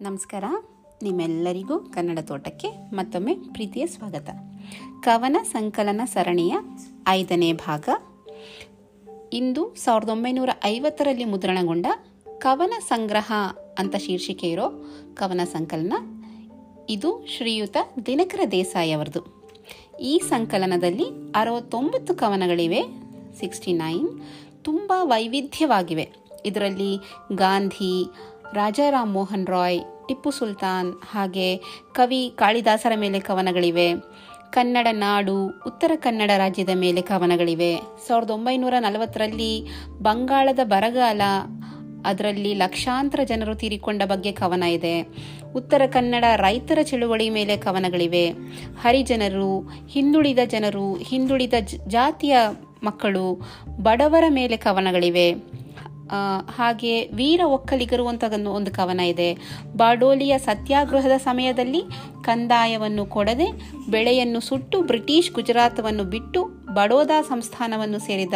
ನಮಸ್ಕಾರ. ನಿಮ್ಮೆಲ್ಲರಿಗೂ ಕನ್ನಡ ತೋಟಕ್ಕೆ ಮತ್ತೊಮ್ಮೆ ಪ್ರೀತಿಯ ಸ್ವಾಗತ. ಕವನ ಸಂಕಲನ ಸರಣಿಯ ಐದನೇ ಭಾಗ. ಇಂದು ಸಾವಿರದ ಒಂಬೈನೂರ ಐವತ್ತರಲ್ಲಿ ಮುದ್ರಣಗೊಂಡ ಕವನ ಸಂಗ್ರಹ ಅಂತ ಶೀರ್ಷಿಕೆ ಇರೋ ಕವನ ಸಂಕಲನ ಇದು ಶ್ರೀಯುತ ದಿನಕರ ದೇಸಾಯಿ ಅವರದು. ಈ ಸಂಕಲನದಲ್ಲಿ ಅರವತ್ತೊಂಬತ್ತು ಕವನಗಳಿವೆ, ಸಿಕ್ಸ್ಟಿ ನೈನ್ ತುಂಬ ವೈವಿಧ್ಯವಾಗಿವೆ. ಇದರಲ್ಲಿ ಗಾಂಧಿ ರಾಜಾರಾಮ್ ಮೋಹನ್ ರಾಯ್, ಟಿಪ್ಪು ಸುಲ್ತಾನ್ ಹಾಗೆ ಕವಿ ಕಾಳಿದಾಸರ ಮೇಲೆ ಕವನಗಳಿವೆ. ಕನ್ನಡ ನಾಡು, ಉತ್ತರ ಕನ್ನಡ ರಾಜ್ಯದ ಮೇಲೆ ಕವನಗಳಿವೆ. ಸಾವಿರದ ಒಂಬೈನೂರ ನಲವತ್ತರಲ್ಲಿ ಬಂಗಾಳದ ಬರಗಾಲ, ಅದರಲ್ಲಿ ಲಕ್ಷಾಂತರ ಜನರು ತೀರಿಕೊಂಡ ಬಗ್ಗೆ ಕವನ ಇದೆ. ಉತ್ತರ ಕನ್ನಡ ರೈತರ ಚಳುವಳಿ ಮೇಲೆ ಕವನಗಳಿವೆ. ಹರಿಜನರು, ಹಿಂದುಳಿದ ಜನರು, ಹಿಂದುಳಿದ ಜಾತಿಯ ಮಕ್ಕಳು ಬಡವರ ಮೇಲೆ ಕವನಗಳಿವೆ. ಹಾಗೆ ವೀರ ಒಕ್ಕಲಿಗರು ಅಂತ ಒಂದು- ಕವನ ಇದೆ. ಬಾಡೋಲಿಯ ಸತ್ಯಾಗ್ರಹದ ಸಮಯದಲ್ಲಿ ಕಂದಾಯವನ್ನು ಕೊಡದೆ ಬೆಳೆಯನ್ನು ಸುಟ್ಟು ಬ್ರಿಟಿಷ್ ಗುಜರಾತವನ್ನು ಬಿಟ್ಟು ಬಡೋದಾ ಸಂಸ್ಥಾನವನ್ನು ಸೇರಿದ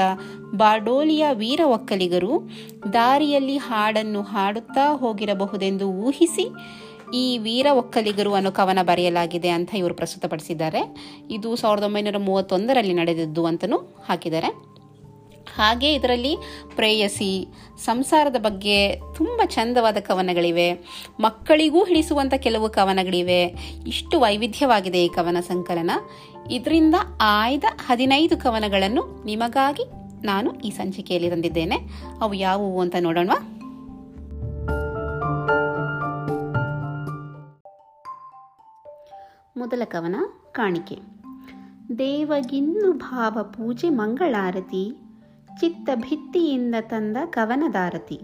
ಬಾಡೋಲಿಯ ವೀರ ಒಕ್ಕಲಿಗರು ದಾರಿಯಲ್ಲಿ ಹಾಡನ್ನು ಹಾಡುತ್ತಾ ಹೋಗಿರಬಹುದೆಂದು ಊಹಿಸಿ ಈ ವೀರ ಒಕ್ಕಲಿಗರು ಅನ್ನೋ ಕವನ ಬರೆಯಲಾಗಿದೆ ಅಂತ ಇವರು ಪ್ರಸ್ತುತಪಡಿಸಿದ್ದಾರೆ. ಇದು ಸಾವಿರದ ಒಂಬೈನೂರ ಮೂವತ್ತೊಂದರಲ್ಲಿ ನಡೆದಿದ್ದು ಅಂತಲೂ ಹಾಕಿದ್ದಾರೆ. ಹಾಗೆ ಇದರಲ್ಲಿ ಪ್ರೇಯಸಿ, ಸಂಸಾರದ ಬಗ್ಗೆ ತುಂಬ ಚಂದವಾದ ಕವನಗಳಿವೆ. ಮಕ್ಕಳಿಗೂ ಹಿಡಿಸುವಂಥ ಕೆಲವು ಕವನಗಳಿವೆ. ಇಷ್ಟು ವೈವಿಧ್ಯವಾಗಿದೆ ಈ ಕವನ ಸಂಕಲನ. ಇದರಿಂದ ಆಯ್ದ ಹದಿನೈದು ಕವನಗಳನ್ನು ನಿಮಗಾಗಿ ನಾನು ಈ ಸಂಚಿಕೆಯಲ್ಲಿ ತಂದಿದ್ದೇನೆ. ಅವು ಯಾವುವು ಅಂತ ನೋಡೋಣ ಮೊದಲ ಕವನ ಕಾಣಿಕೆ. ದೇವಗಿನ್ನು ಭಾವ ಪೂಜೆ ಮಂಗಳಾರತಿ. ಚಿತ್ತ ಭಿತ್ತಿಯಿಂದ ತಂದ ಕವನದಾರತಿ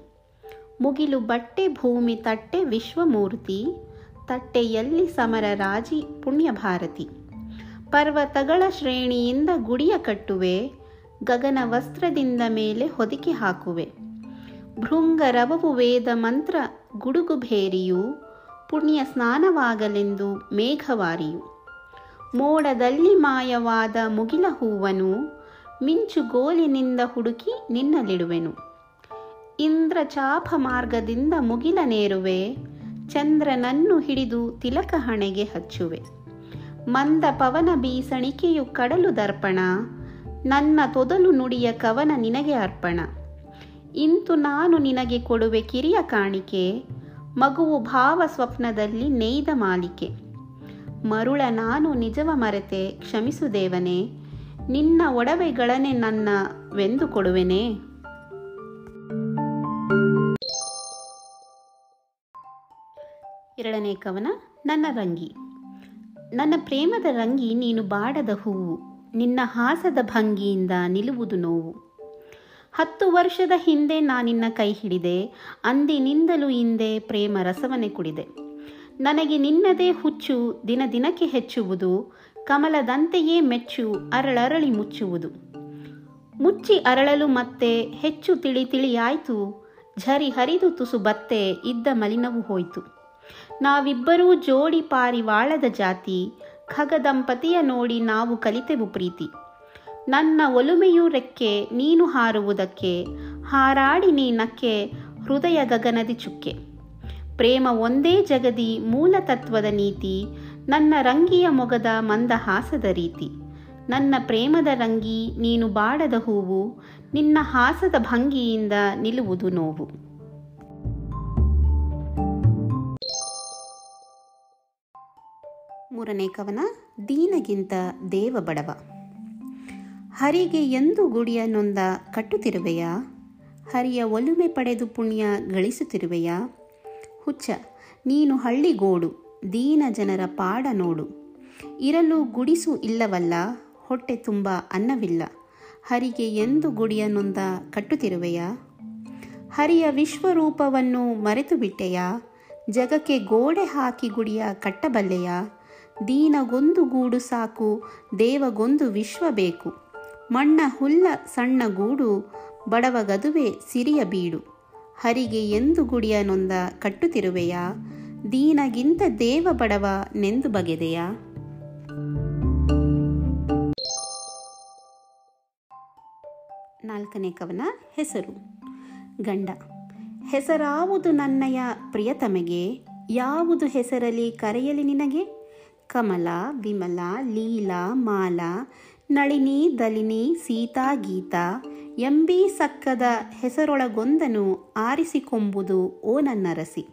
ಮುಗಿಲು ಬಟ್ಟೆ ಭೂಮಿ ತಟ್ಟೆ ವಿಶ್ವಮೂರ್ತಿ, ತಟ್ಟೆಯಲ್ಲಿ ಸಮರ ರಾಜಿ ಪುಣ್ಯಭಾರತಿ. ಪರ್ವತಗಳ ಶ್ರೇಣಿಯಿಂದ ಗುಡಿಯ ಕಟ್ಟುವೆ, ಗಗನ ವಸ್ತ್ರದಿಂದ ಮೇಲೆ ಹೊದಿಕೆ ಹಾಕುವೆ. ಭೃಂಗ ರವವು ವೇದ ಮಂತ್ರ ಗುಡುಗು ಭೇರಿಯು, ಪುಣ್ಯ ಸ್ನಾನವಾಗಲೆಂದು ಮೇಘವಾರಿಯು. ಮೋಡದಲ್ಲಿ ಮಾಯವಾದ ಮುಗಿಲ ಹೂವನು ಮಿಂಚುಗೋಲಿನಿಂದ ಹುಡುಕಿ ನಿನ್ನಲಿಡುವೆನು ಇಂದ್ರ ಚಾಪ ಮಾರ್ಗದಿಂದ ಮುಗಿಲ ನೇರುವೆ, ಚಂದ್ರನನ್ನು ಹಿಡಿದು ತಿಲಕ ಹಣೆಗೆ ಹಚ್ಚುವೆ. ಮಂದ ಪವನ ಬೀಸಣಿಕೆಯು ಕಡಲು ದರ್ಪಣ, ನನ್ನ ತೊದಲು ನುಡಿಯ ಕವನ ನಿನಗೆ ಅರ್ಪಣ. ಇಂತು ನಾನು ನಿನಗೆ ಕೊಡುವೆ ಕಿರಿಯ ಕಾಣಿಕೆ, ಮಗುವು ಭಾವ ಸ್ವಪ್ನದಲ್ಲಿ ನೇಯ್ದ ಮಾಲಿಕೆ. ಮರುಳ ನಾನು ನಿಜವ ಮರೆತೆ ಕ್ಷಮಿಸು ದೇವನೇ ನಿನ್ನ ಒಡವೆಗಳನ್ನೇ ನನ್ನ ವೆಂದು ಕೊಡುವೆನೆ. ಎರಡನೇ ಕವನ, ನನ್ನ ರಂಗಿ. ನನ್ನ ಪ್ರೇಮದ ರಂಗಿ ನೀನು ಬಾಡದ ಹೂವು, ನಿನ್ನ ಹಾಸದ ಭಂಗಿಯಿಂದ ನಿಲ್ಲುವುದು ನೋವು. ಹತ್ತು ವರ್ಷದ ಹಿಂದೆ ನಾನಿನ್ನ ಕೈ ಹಿಡಿದೆ, ಅಂದಿನಿಂದಲೂ ಹಿಂದೆ ಪ್ರೇಮ ರಸವನೆ ಕುಡಿದೆ. ನನಗೆ ನಿನ್ನದೇ ಹುಚ್ಚು ದಿನ ದಿನಕ್ಕೆ ಹೆಚ್ಚುವುದು ಕಮಲದಂತೆಯೇ ಮೆಚ್ಚು ಅರಳರಳಿ ಮುಚ್ಚುವುದು. ಮುಚ್ಚಿ ಅರಳಲು ಮತ್ತೆ ಹೆಚ್ಚು ತಿಳಿ ತಿಳಿಯಾಯ್ತು. ಝರಿ ಹರಿದು ತುಸು ಬತ್ತೆ ಇದ್ದ ಮಲಿನವು ಹೋಯ್ತು. ನಾವಿಬ್ಬರೂ ಜೋಡಿ ಪಾರಿವಾಳದ ಜಾತಿ ಖಗ ದಂಪತಿಯ ನೋಡಿ ನಾವು ಕಲಿತೆವು ಪ್ರೀತಿ. ನನ್ನ ಒಲುಮೆಯು ರೆಕ್ಕೆ, ನೀನು ಹಾರುವುದಕ್ಕೆ, ಹಾರಾಡಿ ನೀನಕ್ಕೆ ಹೃದಯ ಗಗನದಿ ಚುಕ್ಕೆ. ಪ್ರೇಮ ಒಂದೇ ಜಗದಿ ಮೂಲ ತತ್ವದ ನೀತಿ ನನ್ನ ರಂಗಿಯ ಮೊಗದ ಮಂದಹಾಸದ ರೀತಿ. ನನ್ನ ಪ್ರೇಮದ ರಂಗಿ ನೀನು ಬಾಡದ ಹೂವು, ನಿನ್ನ ಹಾಸದ ಭಂಗಿಯಿಂದ ನಿಲ್ಲುವುದು ನೋವು. ಮೂರನೇ ಕವನ, ದೀನಗಿಂತ ದೇವ ಬಡವ ಹರಿಗೆ ಎಂದು ಗುಡಿಯ ನೊಂದ ಕಟ್ಟುತ್ತಿರುವೆಯ? ಹರಿಯ ಒಲುಮೆ ಪಡೆದು ಪುಣ್ಯ ಗಳಿಸುತ್ತಿರುವೆಯಾ? ಹುಚ್ಚ, ನೀನು ಹಳ್ಳಿಗೋಡು ದೀನ ಜನರ ಪಾಡ ನೋಡು. ಇರಲು ಗುಡಿಸು ಇಲ್ಲವಲ್ಲ, ಹೊಟ್ಟೆ ತುಂಬ ಅನ್ನವಿಲ್ಲ. ಹರಿಗೆ ಎಂದು ಗುಡಿಯ ನೊಂದ ಕಟ್ಟುತ್ತಿರುವೆಯ? ಹರಿಯ ವಿಶ್ವರೂಪವನ್ನು ಮರೆತು ಬಿಟ್ಟೆಯ ಜಗಕ್ಕೆ ಗೋಡೆ ಹಾಕಿ ಗುಡಿಯ ಕಟ್ಟಬಲ್ಲೆಯಾ? ದೀನಗೊಂದು ಗೂಡು ಸಾಕು, ದೇವಗೊಂದು ವಿಶ್ವ ಬೇಕು. ಮಣ್ಣ ಹುಲ್ಲ ಸಣ್ಣ ಗೂಡು, ಬಡವ ಗದುವೆ ಸಿರಿಯ ಬೀಡು. ಹರಿಗೆ ಎಂದು ಗುಡಿಯ ನೊಂದ ಕಟ್ಟುತ್ತಿರುವೆಯ? ದೀನಗಿಂತ ದೇವ ಬಡವ ನೆಂದು ಬಗೆದೆಯ? ನಾಲ್ಕನೇ ಕವನ, ಹೆಸರು. ಗಂಡ. ಹೆಸರಾವುದು ನನ್ನಯ ಪ್ರಿಯತಮೆಗೆ, ಯಾವುದು ಹೆಸರಲಿ ಕರೆಯಲಿ ನಿನಗೆ? ಕಮಲ, ವಿಮಲ, ಲೀಲಾ, ಮಾಲ, ನಳಿನಿ, ದಲಿನಿ, ಸೀತಾ, ಗೀತಾ ಎಂಬಿ ಸಕ್ಕದ ಹೆಸರೊಳಗೊಂದನು ಆರಿಸಿಕೊಂಬುದು ಓ ನನ್ನರಸಿ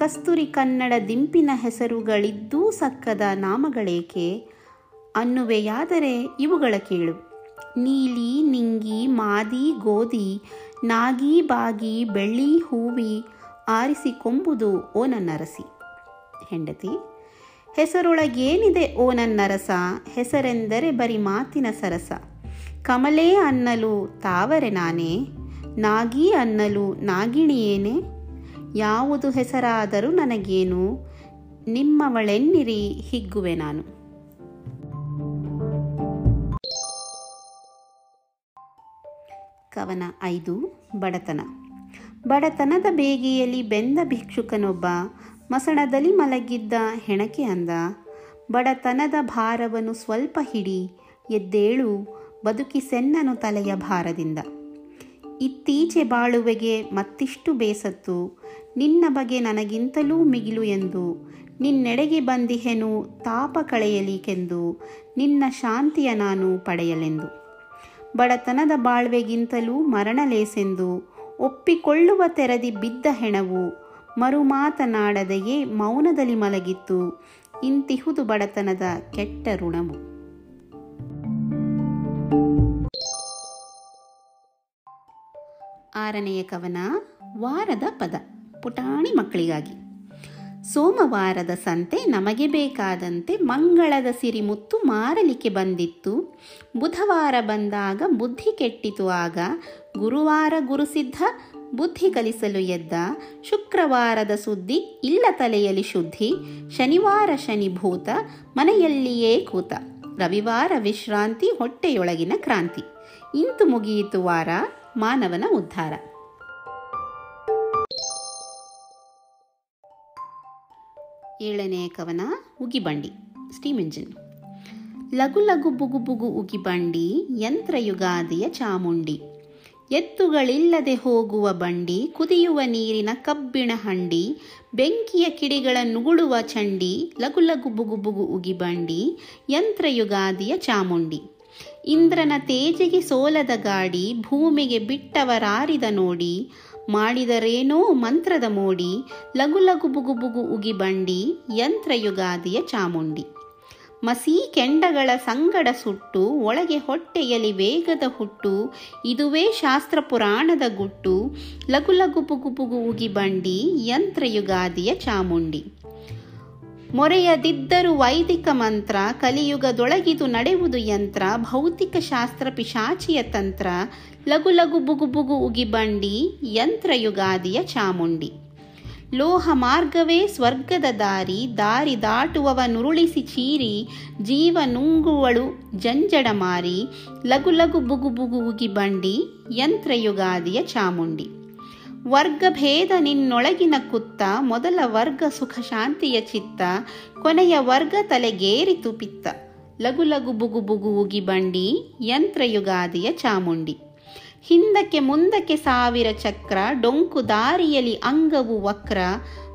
ಕಸ್ತೂರಿ ಕನ್ನಡ ದಿಂಪಿನ ಹೆಸರುಗಳಿದ್ದೂ ಸಕ್ಕದ ನಾಮಗಳೇಕೆ? ಅನ್ನುವೆಯಾದರೆ ಇವುಗಳ ಕೇಳು. ನೀಲಿ, ನಿಂಗಿ, ಮಾದಿ ಗೋಧಿ ನಾಗಿ, ಬಾಗಿ, ಬೆಳ್ಳಿ, ಹೂವಿ ಆರಿಸಿಕೊಂಬುದು ಓ ನನ್ನರಸಿ ಹೆಂಡತಿ, ಹೆಸರೊಳಗೇನಿದೆ ಓ ನನ್ನರಸ ಹೆಸರೆಂದರೆ ಬರಿ ಮಾತಿನ ಸರಸ. ಕಮಲೇ ಅನ್ನಲು ತಾವರೆ ನಾನೇ, ನಾಗಿ ಅನ್ನಲು ನಾಗಿಣಿಯೇನೆ? ಯಾವುದು ಹೆಸರಾದರೂ ನನಗೇನು, ನಿಮ್ಮವಳೆನ್ನಿರಿ, ಹಿಗ್ಗುವೆ ನಾನು. ಕವನ ಐದು, ಬಡತನ. ಬಡತನದ ಬೇಗೆಯಲ್ಲಿ ಬೆಂದ ಭಿಕ್ಷುಕನೊಬ್ಬ, ಮಸಣದಲ್ಲಿ ಮಲಗಿದ್ದ ಹೆಣಕೆ ಅಂದ, ಬಡತನದ ಭಾರವನ್ನು ಸ್ವಲ್ಪ ಹಿಡಿ, ಎದ್ದೇಳು, ಬದುಕಿ ಸೆನ್ನನು ತಲೆಯ ಭಾರದಿಂದ. ಇತ್ತೀಚೆ ಬಾಳುವೆಗೆ ಮತ್ತಿಷ್ಟು ಬೇಸತ್ತು. ನಿನ್ನ ಬಗೆ ನನಗಿಂತಲೂ ಮಿಗಿಲು ಎಂದು. ನಿನ್ನೆಡೆಗೆ ಬಂದಿಹೆನು ತಾಪ ಕಳೆಯಲಿಕೆಂದು. ನಿನ್ನ ಶಾಂತಿಯ ನಾನು ಪಡೆಯಲೆಂದು. ಬಡತನದ ಬಾಳ್ವೆಗಿಂತಲೂ ಮರಣಲೇಸೆಂದು. ಒಪ್ಪಿಕೊಳ್ಳುವ ತೆರದಿ ಬಿದ್ದ ಹೆಣವು. ಮರುಮಾತನಾಡದೆಯೇ ಮೌನದಲ್ಲಿ ಮಲಗಿತ್ತು. ಇಂತಿಹುದು ಬಡತನದ ಕೆಟ್ಟ ಋಣವು. ಆರನೆಯ ಕವನ, ವಾರದ ಪದ, ಪುಟಾಣಿ ಮಕ್ಕಳಿಗಾಗಿ. ಸೋಮವಾರದ ಸಂತೆ ನಮಗೆ ಬೇಕಾದಂತೆ ಮಂಗಳದ ಸಿರಿಮುತ್ತು ಮಾರಲಿಕ್ಕೆ ಬಂದಿತ್ತು. ಬುಧವಾರ ಬಂದಾಗ ಬುದ್ಧಿ ಕೆಟ್ಟಿತು ಆಗ ಗುರುವಾರ ಗುರುಸಿದ್ಧ ಬುದ್ಧಿ ಕಲಿಸಲು ಎದ್ದ. ಶುಕ್ರವಾರದ ಸುದ್ದಿ, ಇಲ್ಲ ತಲೆಯಲ್ಲಿ ಶುದ್ಧಿ. ಶನಿವಾರ ಶನಿಭೂತ ಮನೆಯಲ್ಲಿಯೇ ಕೂತ. ರವಿವಾರ ವಿಶ್ರಾಂತಿ, ಹೊಟ್ಟೆಯೊಳಗಿನ ಕ್ರಾಂತಿ. ಇಂತು ಮುಗಿಯಿತು ವಾರ. ಮಾನವನ ಉದ್ಧಾರ. ಏಳನೇ ಕವನ, ಉಗಿಬಂಡಿ, ಸ್ಟೀಮ್ ಇಂಜಿನ್. ಲಘು ಲಘು ಬುಗು ಬುಗು ಉಗಿಬಂಡಿ ಯಂತ್ರಯುಗಾದಿಯ ಚಾಮುಂಡಿ. ಎತ್ತುಗಳಿಲ್ಲದೆ ಹೋಗುವ ಬಂಡಿ, ಕುದಿಯುವ ನೀರಿನ ಕಬ್ಬಿಣ ಹಂಡಿ, ಬೆಂಕಿಯ ಕಿಡಿಗಳ ನುಗುಳುವ ಚಂಡಿ, ಲಘು ಲಘು ಬುಗು ಬುಗು ಉಗಿಬಂಡಿ ಯಂತ್ರಯುಗಾದಿಯ ಚಾಮುಂಡಿ. ಇಂದ್ರನ ತೇಜಿಗೆ ಸೋಲದ ಗಾಡಿ ಭೂಮಿಗೆ ಬಿಟ್ಟವರಾರಿದ ನೋಡಿ, ಮಾಡಿದರೇನೋ ಮಂತ್ರದ ಮೋಡಿ ಲಘು ಲಘು ಬುಗು ಬುಗು ಉಗಿ ಬಂಡಿ, ಯಂತ್ರಯುಗಾದಿಯ ಚಾಮುಂಡಿ. ಮಸಿ ಕೆಂಡಗಳ ಸಂಗಡ ಸುಟ್ಟು, ಒಳಗೆ ಹೊಟ್ಟೆಯಲ್ಲಿ ವೇಗದ ಹುಟ್ಟು, ಇದುವೇ ಶಾಸ್ತ್ರ ಪುರಾಣದ ಗುಟ್ಟು ಲಘು ಲಘು ಬುಗು ಬುಗು ಉಗಿ ಬಂಡಿ, ಯಂತ್ರಯುಗಾದಿಯ ಚಾಮುಂಡಿ. ಮೊರೆಯದಿದ್ದರು ವೈದಿಕ ಮಂತ್ರ, ಕಲಿಯುಗದೊಳಗಿದು ನಡೆಯುವುದು ಯಂತ್ರ, ಭೌತಿಕ ಶಾಸ್ತ್ರ ಪಿಶಾಚಿಯ ತಂತ್ರ, ಲಘು ಲಘು ಬುಗು ಬುಗು ಉಗಿ ಬಂಡಿ, ಯಂತ್ರಯುಗಾದಿಯ ಚಾಮುಂಡಿ. ಲೋಹ ಮಾರ್ಗವೇ ಸ್ವರ್ಗದ ದಾರಿ ದಾರಿ ದಾಟುವವನುರುಳಿಸಿ ಚೀರಿ, ಜೀವ ನುಂಗುವಳು ಜಂಜಡ ಮಾರಿ, ಲಘು ಲಘು ಬುಗು ಬುಗು ಉಗಿ ಬಂಡಿ, ಯಂತ್ರಯುಗಾದಿಯ ಚಾಮುಂಡಿ. ವರ್ಗಭೇದ ನಿನ್ನೊಳಗಿನ ಕುತ್ತ, ಮೊದಲ ವರ್ಗ ಸುಖ ಶಾಂತಿಯ ಚಿತ್ತ, ಕೊನೆಯ ವರ್ಗ ತಲೆಗೇರಿತು ಪಿತ್ತ ಲಗು ಲಗು ಬುಗು ಬುಗು ಉಗಿ ಬಂಡಿ, ಯಂತ್ರಯುಗಾದಿಯ ಚಾಮುಂಡಿ. ಹಿಂದಕ್ಕೆ ಮುಂದಕ್ಕೆ ಸಾವಿರ ಚಕ್ರ, ಡೊಂಕು ದಾರಿಯಲಿ ಅಂಗವು ವಕ್ರ,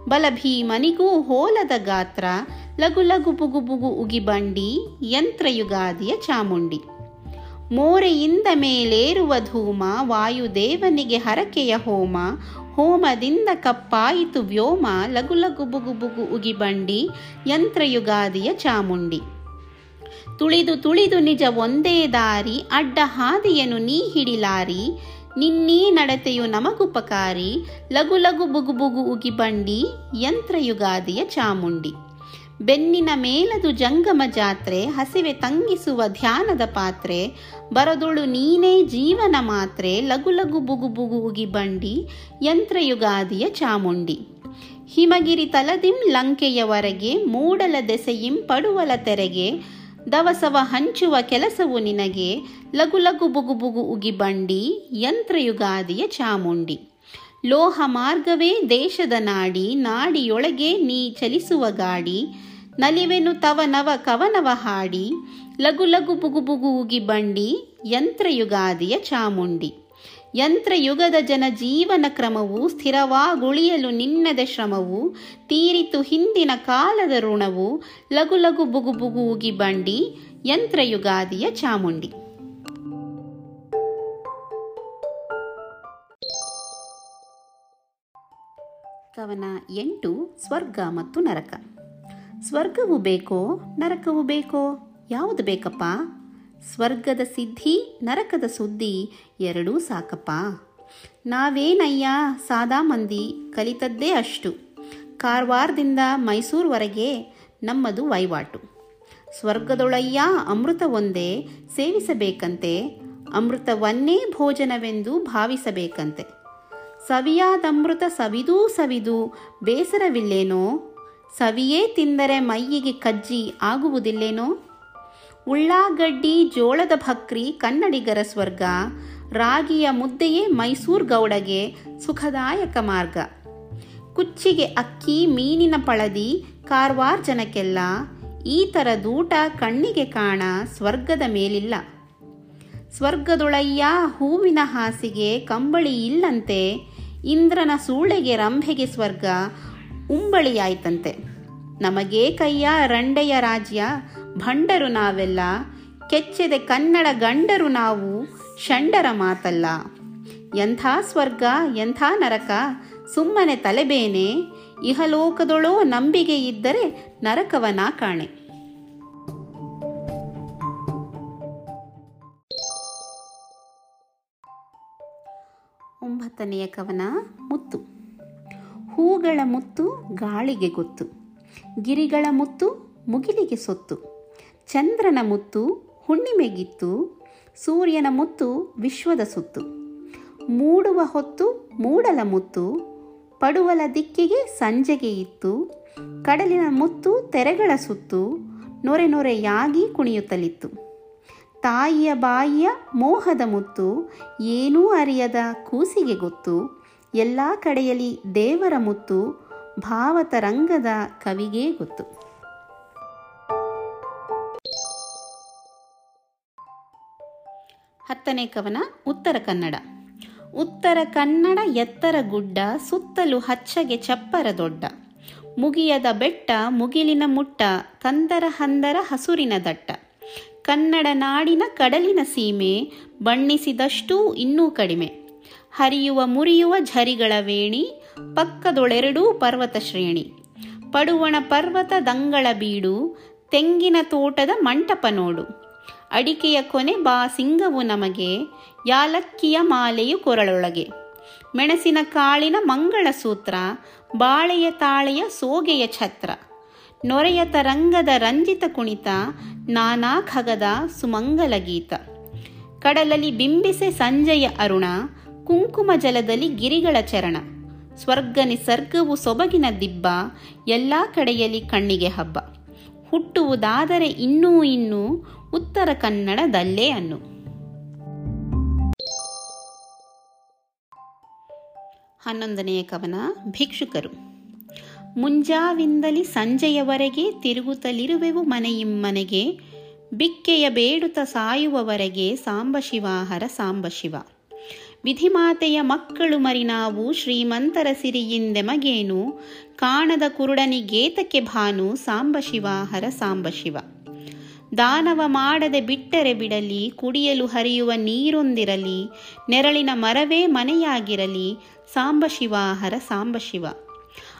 ಬಲಭೀಮನಿಗೂ ಹೋಲದ ಗಾತ್ರ, ಲಘು ಲಘು ಬುಗು ಬುಗು ಉಗಿ ಬಂಡಿ, ಯಂತ್ರಯುಗಾದಿಯ ಚಾಮುಂಡಿ. ಮೋರೆಯಿಂದ ಮೇಲೇರುವ ಧೂಮ, ವಾಯುದೇವನಿಗೆ ಹರಕೆಯ ಹೋಮ, ಹೋಮದಿಂದ ಕಪ್ಪಾಯಿತು ವ್ಯೋಮ, ಲಘು ಲಘು ಬುಗು ಬುಗು ಉಗಿ ಯಂತ್ರಯುಗಾದಿಯ ಚಾಮುಂಡಿ. ತುಳಿದು ತುಳಿದು ನಿಜ ಒಂದೇ ದಾರಿ, ಅಡ್ಡ ಹಾದಿಯನು ನೀ ಹಿಡಿಲಾರಿ, ನಿನ್ನೀ ನಡತೆಯು ನಮಗುಪಕಾರಿ, ಲಘು ಲಘು ಬುಗು ಬುಗು ಉಗಿ ಯಂತ್ರಯುಗಾದಿಯ ಚಾಮುಂಡಿ. ಬೆನ್ನಿನ ಮೇಲದು ಜಂಗಮ ಜಾತ್ರೆ, ಹಸಿವೆ ತಂಗಿಸುವ ಧ್ಯಾನದ ಪಾತ್ರೆ, ಬರದುಳು ನೀನೇ ಜೀವನ ಮಾತ್ರೆ, ಲಘು ಲಘು ಬುಗು ಬುಗು ಉಗಿ ಬಂಡಿ, ಯಂತ್ರಯುಗಾದಿಯ ಚಾಮುಂಡಿ. ಹಿಮಗಿರಿ ತಲದಿಂ ಲಂಕೆಯವರೆಗೆ ಮೂಡಲ ದೆಸೆಯಿಂ ಪಡುವಲ ತೆರೆಗೆ, ದವಸವ ಹಂಚುವ ಕೆಲಸವು ನಿನಗೆ, ಲಘು ಲಘು ಬುಗು ಬುಗು ಉಗಿ ಬಂಡಿ, ಯಂತ್ರಯುಗಾದಿಯ ಚಾಮುಂಡಿ. ಲೋಹ ಮಾರ್ಗವೇ ದೇಶದ ನಾಡಿ, ನಾಡಿಯೊಳಗೆ ನೀ ಚಲಿಸುವ ಗಾಡಿ, ನಲಿವೆನು ತವ ನವ ಕವನವ ಹಾಡಿ, ಲಘು ಲಘು ಬುಗು ಬುಗು ಉಗಿ ಬಂಡಿ, ಯಂತ್ರಯುಗಾದಿಯ ಚಾಮುಂಡಿ. ಯಂತ್ರಯುಗದ ಜನ ಜೀವನ ಕ್ರಮವು ಸ್ಥಿರವಾಗುಳಿಯಲು ನಿನ್ನದ ಶ್ರಮವು, ತೀರಿತು ಹಿಂದಿನ ಕಾಲದ ಋಣವು, ಲಘು ಲಘು ಬುಗು ಬುಗು ಉಗಿ ಬಂಡಿ, ಯಂತ್ರಯುಗಾದಿಯ ಚಾಮುಂಡಿ. ಕವನ ಎಂಟು ಸ್ವರ್ಗ ಮತ್ತು ನರಕ. ಸ್ವರ್ಗವು ಬೇಕೋ, ನರಕವು ಬೇಕೋ? ಯಾವುದು ಬೇಕಪ್ಪ? ಸ್ವರ್ಗದ ಸಿದ್ಧಿ, ನರಕದ ಸುದ್ದಿ ಎರಡೂ ಸಾಕಪ್ಪ. ನಾವೇನಯ್ಯ? ಸಾದಾ ಮಂದಿ, ಕಲಿತದ್ದೇ ಅಷ್ಟು. ಕಾರವಾರದಿಂದ ಮೈಸೂರುವರೆಗೆ ನಮ್ಮದು ವಹಿವಾಟು ಸ್ವರ್ಗದೊಳಯ್ಯ ಅಮೃತ ಒಂದೇ ಸೇವಿಸಬೇಕಂತೆ, ಅಮೃತವನ್ನೇ ಭೋಜನವೆಂದು ಭಾವಿಸಬೇಕಂತೆ. ಸವಿಯಾದಮೃತ ಸವಿದೂ ಸವಿದು ಬೇಸರವಿಲ್ಲೇನೋ? ಸವಿಯೇ ತಿಂದರೆ ಮೈಯಿಗೆ ಕಜ್ಜಿ ಆಗುವುದಿಲ್ಲೇನೋ? ಉಳ್ಳಾಗಡ್ಡಿ, ಜೋಳದ ಭಕ್ರಿ, ಕನ್ನಡಿಗರ ಸ್ವರ್ಗ, ರಾಗಿಯ ಮುದ್ದೆಯೇ ಮೈಸೂರು ಗೌಡಗೆ ಸುಖದಾಯಕ ಮಾರ್ಗ. ಕುಚ್ಚಿಗೆ ಅಕ್ಕಿ, ಮೀನಿನ ಪಳದಿ ಕಾರ್ವಾರ್ ಜನಕ್ಕೆಲ್ಲ ಈ ಥರದೂಟ ಕಣ್ಣಿಗೆ ಕಾಣ ಸ್ವರ್ಗದ ಮೇಲಿಲ್ಲ. ಸ್ವರ್ಗದೊಳಯ್ಯ ಹೂವಿನ ಹಾಸಿಗೆ ಕಂಬಳಿ ಇಲ್ಲಂತೆ ಇಂದ್ರನ ಸೂಳೆಗೆ ರಂಭೆಗೆ ಸ್ವರ್ಗ ಉಂಬಳಿಯಾಯ್ತಂತೆ. ನಮಗೇ ಕೈಯ ರಂಡೆಯ ರಾಜ್ಯ, ಭಂಡರು ನಾವೆಲ್ಲ, ಕೆಚ್ಚೆದೆ ಕನ್ನಡ ಗಂಡರು ನಾವು, ಷಂಡರ ಮಾತಲ್ಲ. ಎಂಥ ಸ್ವರ್ಗ, ಎಂಥ ನರಕ, ಸುಮ್ಮನೆ ತಲೆಬೇನೆ, ಇಹಲೋಕದೊಳೋ ನಂಬಿಕೆ ಇದ್ದರೆ ನರಕವನ ಕಾಣೆ. ಒಂಬತ್ತನೆಯ ಕವನ ಮುತ್ತು. ಹೂಗಳ ಮುತ್ತು ಗಾಳಿಗೆ ಗೊತ್ತು, ಗಿರಿಗಳ ಮುತ್ತು ಮುಗಿಲಿಗೆ ಸೊತ್ತು, ಚಂದ್ರನ ಮುತ್ತು ಹುಣ್ಣಿಮೆಗಿತ್ತು, ಸೂರ್ಯನ ಮುತ್ತು ವಿಶ್ವದ ಸುತ್ತು. ಮೂಡುವ ಹೊತ್ತು ಮೂಡಲ ಮುತ್ತು, ಪಡುವಲ ದಿಕ್ಕಿಗೆ ಸಂಜೆಗೆ ಇತ್ತು, ಕಡಲಿನ ಮುತ್ತು ತೆರೆಗಳ ಸುತ್ತು, ನೊರೆ ನೊರೆಯಾಗಿ ಕುಣಿಯುತ್ತಲಿತ್ತು. ತಾಯಿಯ ಬಾಯಿಯ ಮೋಹದ ಮುತ್ತು ಏನೂ ಅರಿಯದ ಕೂಸಿಗೆ ಗೊತ್ತು. ಎಲ್ಲ ಕಡೆಯಲ್ಲಿ ದೇವರ ಮುತ್ತು ಭಾವತರಂಗದ ಕವಿಗೆ ಗೊತ್ತು. ಹತ್ತನೇ ಕವನ, ಉತ್ತರ ಕನ್ನಡ. ಉತ್ತರ ಕನ್ನಡ ಎತ್ತರ ಗುಡ್ಡ, ಸುತ್ತಲೂ ಹಚ್ಚಗೆ ಚಪ್ಪರ ದೊಡ್ಡ. ಮುಗಿಯದ ಬೆಟ್ಟ ಮುಗಿಲಿನ ಮುಟ್ಟ, ಕಂದರ ಹಂದರ ಹಸುರಿನ ದಟ್ಟ. ಕನ್ನಡ ನಾಡಿನ ಕಡಲಿನ ಸೀಮೆ ಬಣ್ಣಿಸಿದಷ್ಟೂ ಇನ್ನೂ ಕಡಿಮೆ. ಹರಿಯುವ ಮುರಿಯುವ ಝರಿಗಳ ವೇಣಿ, ಪಕ್ಕದೊಳೆರಡೂ ಪರ್ವತ ಶ್ರೇಣಿ. ಪಡುವಣ ಪರ್ವತ ದಂಗಳ ಬೀಡು, ತೆಂಗಿನ ತೋಟದ ಮಂಟಪ ನೋಡು. ಅಡಿಕೆಯ ಕೊನೆ ಬಾ ಸಿಂಗವು ನಮಗೆ, ಯಾಲಕ್ಕಿಯ ಮಾಲೆಯು ಕೊರಳೊಳಗೆ. ಮೆಣಸಿನ ಕಾಳಿನ ಮಂಗಳ ಸೂತ್ರ ಬಾಳೆಯ ತಾಳೆಯ ಸೋಗೆಯ ಛತ್ರ. ನೊರೆಯ ತರಂಗದ ರಂಜಿತ ಕುಣಿತ, ನಾನಾ ಖಗದ ಸುಮಂಗಲ ಗೀತ. ಕಡಲಲ್ಲಿ ಬಿಂಬಿಸೆ ಸಂಜೆಯ ಅರುಣ, ಕುಂಕುಮ ಜಲದಲ್ಲಿ ಗಿರಿಗಳ ಚರಣ. ಸ್ವರ್ಗ ನಿಸರ್ಗವು ಸೊಬಗಿನ ದಿಬ್ಬ, ಎಲ್ಲ ಕಡೆಯಲ್ಲಿ ಕಣ್ಣಿಗೆ ಹಬ್ಬ. ಹುಟ್ಟುವುದಾದರೆ ಇನ್ನೂ ಇನ್ನೂ ಉತ್ತರ ಕನ್ನಡದಲ್ಲೇ ಅನ್ನು. ಹನ್ನೊಂದನೆಯ ಕವನ, ಭಿಕ್ಷುಕರು. ಮುಂಜಾವಿಂದಲಿ ಸಂಜೆಯವರೆಗೆ ತಿರುಗುತ್ತಲಿರುವೆವು ಮನೆಯಿಮ್ಮನೆಗೆ. ಬಿಕ್ಕೆಯ ಬೇಡುತ ಸಾಯುವವರೆಗೆ ಸಾಂಬಶಿವಾಹರ ಸಾಂಬಶಿವ ವಿಧಿಮಾತೆಯ ಮಕ್ಕಳು ಮರಿ ನಾವು, ಶ್ರೀಮಂತರ ಸಿರಿಯಿಂದೆಮಗೇನು? ಕಾಣದ ಕುರುಡನಿಗೇತಕ್ಕೆ ಭಾನು ಸಾಂಬಶಿವಾಹರ ಸಾಂಬಶಿವ ದಾನವ ಮಾಡದೆ ಬಿಟ್ಟರೆ ಬಿಡಲಿ, ಕುಡಿಯಲು ಹರಿಯುವ ನೀರೊಂದಿರಲಿ, ನೆರಳಿನ ಮರವೇ ಮನೆಯಾಗಿರಲಿ ಸಾಂಬಶಿವ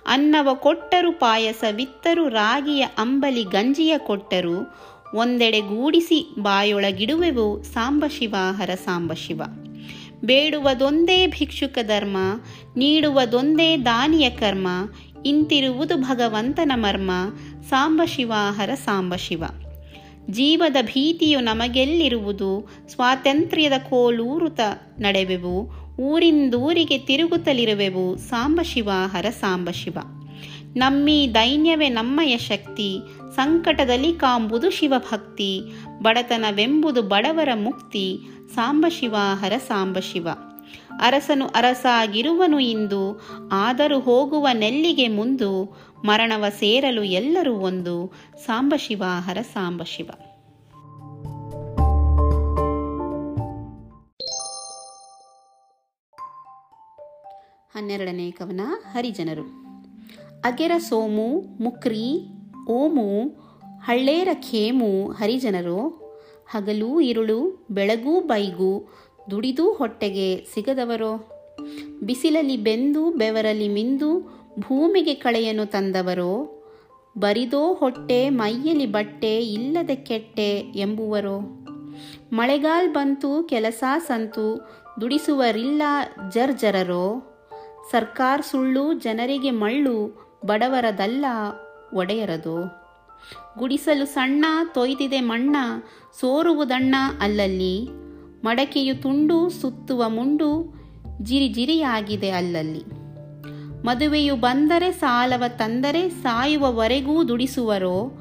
ಅನ್ನವ ಕೊಟ್ಟರು ಪಾಯಸ ಪಾಯಸವಿತ್ತರು, ರಾಗಿಯ ಅಂಬಲಿ ಗಂಜಿಯ ಕೊಟ್ಟರು. ಒಂದೆಡೆ ಗೂಡಿಸಿ ಬಾಯೊಳಗಿಡುವೆವು ಸಾಂಬಶಿವಾಹರ ಸಾಂಬಶಿವ ಬೇಡುವುದೊಂದೇ ಭಿಕ್ಷುಕ ಧರ್ಮ, ನೀಡುವುದೊಂದೇ ದಾನಿಯ ಕರ್ಮ, ಇಂತಿರುವುದು ಭಗವಂತನ ಮರ್ಮ ಸಾಂಬಶಿವಾಹರ ಸಾಂಬಶಿವ ಜೀವದ ಭೀತಿಯು ನಮಗೆಲ್ಲಿರುವುದು? ಸ್ವಾತಂತ್ರ್ಯದ ಕೋಲೂರುತ ನಡೆವೆವು. ಊರಿಂದೂರಿಗೆ ತಿರುಗುತ್ತಲಿರುವೆವು. ಸಾಂಬಶಿವಾಹರ ಸಾಂಬಶಿವ ನಮ್ಮಿ ದೈನ್ಯವೇ ನಮ್ಮಯ ಶಕ್ತಿ. ಸಂಕಟದಲ್ಲಿ ಕಾಂಬುದು ಶಿವಭಕ್ತಿ ಬಡತನವೆಂಬುದು ಬಡವರ ಮುಕ್ತಿ. ಸಾಂಬಶಿವಾಹರ ಸಾಂಬಶಿವ ಅರಸನು ಅರಸಾಗಿರುವನು ಇಂದು. ಆದರೂ ಹೋಗುವ ನೆಲ್ಲಿಗೆ ಮುಂದು. ಮರಣವ ಸೇರಲು ಎಲ್ಲರೂ ಒಂದು. ಸಾಂಬಶಿವಾಹರ ಸಾಂಬಶಿವ ಹನ್ನೆರಡನೇ ಕವನ, ಹರಿಜನರು. ಅಗೆರ ಸೋಮು, ಮುಕ್ರಿ, ಓಮು, ಹಳ್ಳೇರ ಖೇಮು, ಹರಿಜನರು. ಹಗಲು, ಇರುಳು, ಬೆಳಗೂ, ಬೈಗೂ, ದುಡಿದು ಹೊಟ್ಟೆಗೆ ಸಿಗದವರೋ. ಬಿಸಿಲಲ್ಲಿ ಬೆಂದು, ಬೆವರಲ್ಲಿ ಮಿಂದು, ಭೂಮಿಗೆ ಕಳೆಯನ್ನು ತಂದವರೋ. ಬರಿದೋ ಹೊಟ್ಟೆ, ಮೈಯಲ್ಲಿ ಬಟ್ಟೆ, ಇಲ್ಲದೆ ಕೆಟ್ಟೆ ಎಂಬುವರೋ. ಮಳೆಗಾಲ್ ಬಂತು, ಕೆಲಸ ಸಂತು, ದುಡಿಸುವರಿಲ್ಲ ಜರ್ಜರರೋ. ಸರ್ಕಾರ ಸುಳ್ಳು ಜನರಿಗೆ ಮಳ್ಳು, ಬಡವರದಲ್ಲ ಒಡೆಯರದು. ಗುಡಿಸಲು ಸಣ್ಣ, ತೊಯ್ದಿದೆ ಮಣ್ಣ, ಸೋರುವುದಣ್ಣ ಅಲ್ಲಲ್ಲಿ. ಮಡಕೆಯು ತುಂಡು, ಸುತ್ತುವ ಮುಂಡು, ಜಿರಿಜಿರಿಯಾಗಿದೆ ಅಲ್ಲಲ್ಲಿ. ಮದುವೆಯು ಬಂದರೆ ಸಾಲವ ತಂದರೆ ಸಾಯುವವರೆಗೂ ದುಡಿಸುವರೋ,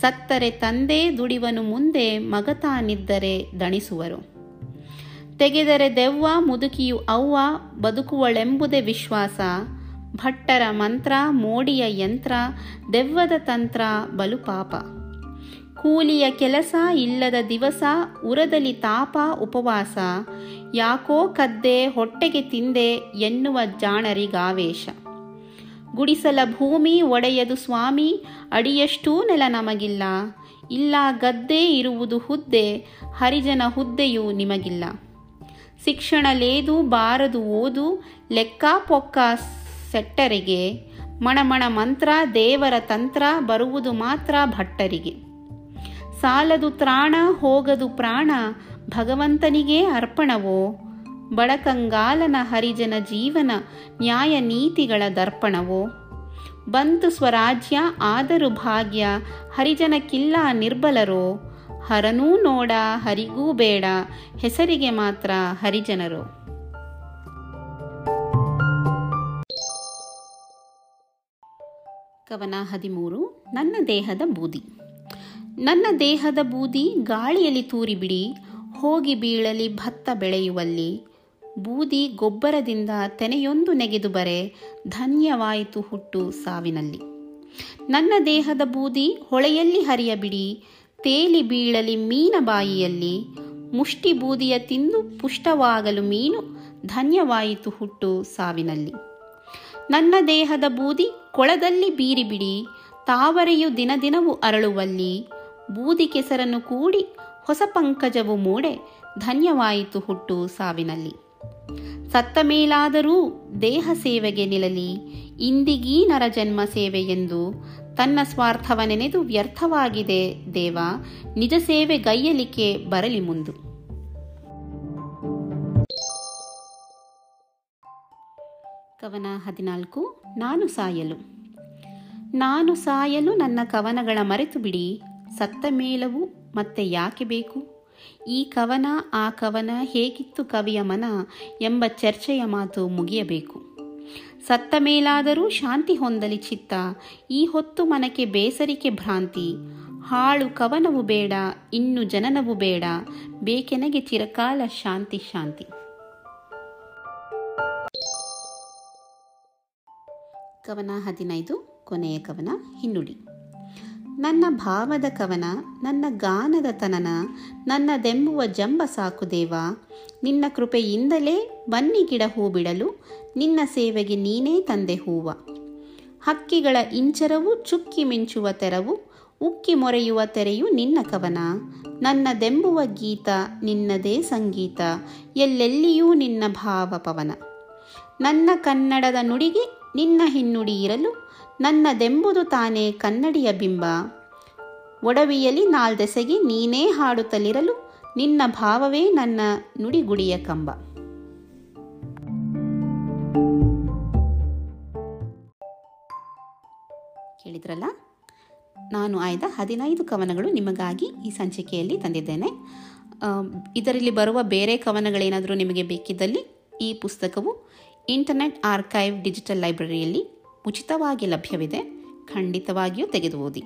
ಸತ್ತರೆ ತಂದೆ ದುಡಿವನು ಮುಂದೆ ಮಗತಾನಿದ್ದರೆ ದಣಿಸುವರು. ತೆಗೆದರೆ ದೆವ್ವ, ಮುದುಕಿಯು ಅವ್ವ, ಬದುಕುವಳೆಂಬುದೇ ವಿಶ್ವಾಸ. ಭಟ್ಟರ ಮಂತ್ರ, ಮೋಡಿಯ ಯಂತ್ರ, ದೆವ್ವದ ತಂತ್ರ, ಬಲು ಪಾಪ. ಕೂಲಿಯ ಕೆಲಸ, ಇಲ್ಲದ ದಿವಸ, ಉರದಲ್ಲಿ ತಾಪ, ಉಪವಾಸ. ಯಾಕೋ ಕದ್ದೆ, ಹೊಟ್ಟೆಗೆ ತಿಂದೆ ಎನ್ನುವ ಜಾಣರಿಗಾವೇಶ. ಗುಡಿಸಲ ಭೂಮಿ, ಒಡೆಯದು ಸ್ವಾಮಿ, ಅಡಿಯಷ್ಟೂ ನೆಲ ನಮಗಿಲ್ಲ. ಇಲ್ಲ ಗದ್ದೆ ಇರುವುದು ಹುದ್ದೆ, ಹರಿಜನ ಹುದ್ದೆಯೂ ನಿಮಗಿಲ್ಲ. ಶಿಕ್ಷಣ ಲೇದು, ಬಾರದು, ಓದು, ಲೆಕ್ಕ ಪೊಕ್ಕ ಸೆಟ್ಟರಿಗೆ, ಮಣಮಣ ಮಂತ್ರ, ದೇವರ ತಂತ್ರ, ಬರುವುದು ಮಾತ್ರ ಭಟ್ಟರಿಗೆ. ಸಾಲದು ತ್ರಾಣ, ಹೋಗದು ಪ್ರಾಣ, ಭಗವಂತನಿಗೆ ಅರ್ಪಣವೋ? ಬಡಕಂಗಾಲನ ಹರಿಜನ ಜೀವನ, ನ್ಯಾಯ ನೀತಿಗಳ ದರ್ಪಣವೋ? ಬಂತು ಸ್ವರಾಜ್ಯ, ಆದರೂ ಭಾಗ್ಯ, ಹರಿಜನಕ್ಕಿಲ್ಲ ನಿರ್ಬಲರೋ? ಹರನೂ ನೋಡ, ಹರಿಗೂ ಬೇಡ, ಹೆಸರಿಗೆ ಮಾತ್ರ ಹರಿಜನರು. ಕವನ ಹದಿಮೂರು, ನನ್ನ ದೇಹದ ಬೂದಿ. ನನ್ನ ದೇಹದ ಬೂದಿ ಗಾಳಿಯಲ್ಲಿ ತೂರಿಬಿಡಿ, ಹೋಗಿ ಬೀಳಲಿ ಭತ್ತ ಬೆಳೆಯುವಲ್ಲಿ. ಬೂದಿ ಗೊಬ್ಬರದಿಂದ ತೆನೆಯೊಂದು ನೆಗೆದು ಬರೆ, ಧನ್ಯವಾಯಿತು ಹುಟ್ಟು ಸಾವಿನಲ್ಲಿ. ನನ್ನ ದೇಹದ ಬೂದಿ ಹೊಳೆಯಲ್ಲಿ ಹರಿಯಬಿಡಿ ತೇಲಿ ಬೀಳಲಿ ಮೀನ ಬಾಯಿಯಲ್ಲಿ, ಮುಷ್ಟಿ ಬೂದಿಯ ತಿಂದು ಪುಷ್ಟವಾಗಲು ಮೀನು ಧನ್ಯವಾಯಿತು ಹುಟ್ಟು ಸಾವಿನಲ್ಲಿ. ನನ್ನ ದೇಹದ ಬೂದಿ ಕೊಳದಲ್ಲಿ ಬೀರಿಬಿಡಿ, ತಾವರೆಯು ದಿನದಿನವೂ ಅರಳುವಲ್ಲಿ, ಬೂದಿ ಕೆಸರನ್ನು ಕೂಡಿ ಹೊಸ ಪಂಕಜವು ಮೂಡೆ ಧನ್ಯವಾಯಿತು ಹುಟ್ಟು ಸಾವಿನಲ್ಲಿ. ಸತ್ತ ಮೇಲಾದರೂ ದೇಹ ಸೇವೆಗೆ ನಿಲ್ಲಲಿ, ಇಂದಿಗೀ ನರಜನ್ಮ ಸೇವೆ ಎಂದು ತನ್ನ ಸ್ವಾರ್ಥವ ನೆನೆದು ವ್ಯರ್ಥವಾಗಿದೆ ದೇವ, ನಿಜ ಸೇವೆ ಗೈಯಲಿಕ್ಕೆ ಬರಲಿ ಮುಂದು. ಕವನ ಹದಿನಾಲ್ಕು, ನಾನು ಸಾಯಲು. ನಾನು ಸಾಯಲು ನನ್ನ ಕವನಗಳ ಮರೆತು ಬಿಡಿ, ಸತ್ತ ಮೇಲವು ಮತ್ತೆ ಯಾಕೆ ಬೇಕು? ಈ ಕವನ, ಆ ಕವನ ಹೇಗಿತ್ತು ಕವಿಯ ಮನ ಎಂಬ ಚರ್ಚೆಯ ಮಾತು ಮುಗಿಯಬೇಕು. ಸತ್ತ ಮೇಲಾದರೂ ಶಾಂತಿ ಹೊಂದಲಿ ಚಿತ್ತ, ಈ ಹೊತ್ತು ಮನಕ್ಕೆ ಬೇಸರಿಕೆ ಭ್ರಾಂತಿ. ಹಾಳು ಕವನವು ಬೇಡ, ಇನ್ನು ಜನನವು ಬೇಡ, ಬೇಕೆನಗೆ ಚಿರಕಾಲ ಶಾಂತಿ ಶಾಂತಿ. ಕವನ ಹದಿನೈದು, ಕೊನೆಯ ಕವನ, ಹಿನ್ನುಡಿ. ನನ್ನ ಭಾವದ ಕವನ, ನನ್ನ ಗಾನದ ತನನ, ನನ್ನ ದೆಂಬುವ ಜಂಬ ಸಾಕು ದೇವ. ನಿನ್ನ ಕೃಪೆಯಿಂದಲೇ ಬನ್ನಿ ಗಿಡ ಹೂ ಬಿಡಲು, ನಿನ್ನ ಸೇವೆಗೆ ನೀನೇ ತಂದೆ ಹೂವ. ಹಕ್ಕಿಗಳ ಇಂಚರವು ಚುಕ್ಕಿ ಮಿಂಚುವ ತೆರವು, ಉಕ್ಕಿ ಮೊರೆಯುವ ತೆರೆಯು ನಿನ್ನ ಕವನ. ನನ್ನ ದೆಂಬುವ ಗೀತ ನಿನ್ನದೇ ಸಂಗೀತ, ಎಲ್ಲೆಲ್ಲಿಯೂ ನಿನ್ನ ಭಾವ ಪವನ. ನನ್ನ ಕನ್ನಡದ ನುಡಿಗೆ ನಿನ್ನ ಹಿನ್ನುಡಿ ಇರಲು ನನ್ನದೆಂಬುದು ತಾನೇ ಕನ್ನಡಿಯ ಬಿಂಬ. ಒಡವಿಯಲಿ ನಾಲ್ದೆಸೆಗೆ ನೀನೇ ಹಾಡುತ್ತಲಿರಲು ನಿನ್ನ ಭಾವವೇ ನನ್ನ ನುಡಿಗುಡಿಯ ಕಂಬ. ಕೇಳಿದ್ರಲ್ಲ? ನಾನು ಆಯ್ದ ಹದಿನೈದು ಕವನಗಳು ನಿಮಗಾಗಿ ಈ ಸಂಚಿಕೆಯಲ್ಲಿ ತಂದಿದ್ದೇನೆ. ಇದರಲ್ಲಿ ಬರುವ ಬೇರೆ ಕವನಗಳೇನಾದರೂ ನಿಮಗೆ ಬೇಕಿದ್ದಲ್ಲಿ ಈ ಪುಸ್ತಕವು ಇಂಟರ್ನೆಟ್ ಆರ್ಕೈವ್ ಡಿಜಿಟಲ್ ಲೈಬ್ರರಿಯಲ್ಲಿ ಉಚಿತವಾಗಿ ಲಭ್ಯವಿದೆ. ಖಂಡಿತವಾಗಿಯೂ ತೆಗೆದು ಓದಿ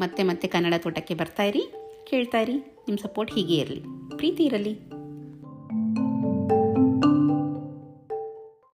ಮತ್ತೆ ಮತ್ತೆ ಕನ್ನಡ ತೋಟಕ್ಕೆ ಬರ್ತಾಯಿರಿ ಕೇಳ್ತಾಯಿರಿ ನಿಮ್ಮ ಸಪೋರ್ಟ್ ಹೀಗೆ ಇರಲಿ. ಪ್ರೀತಿ ಇರಲಿ.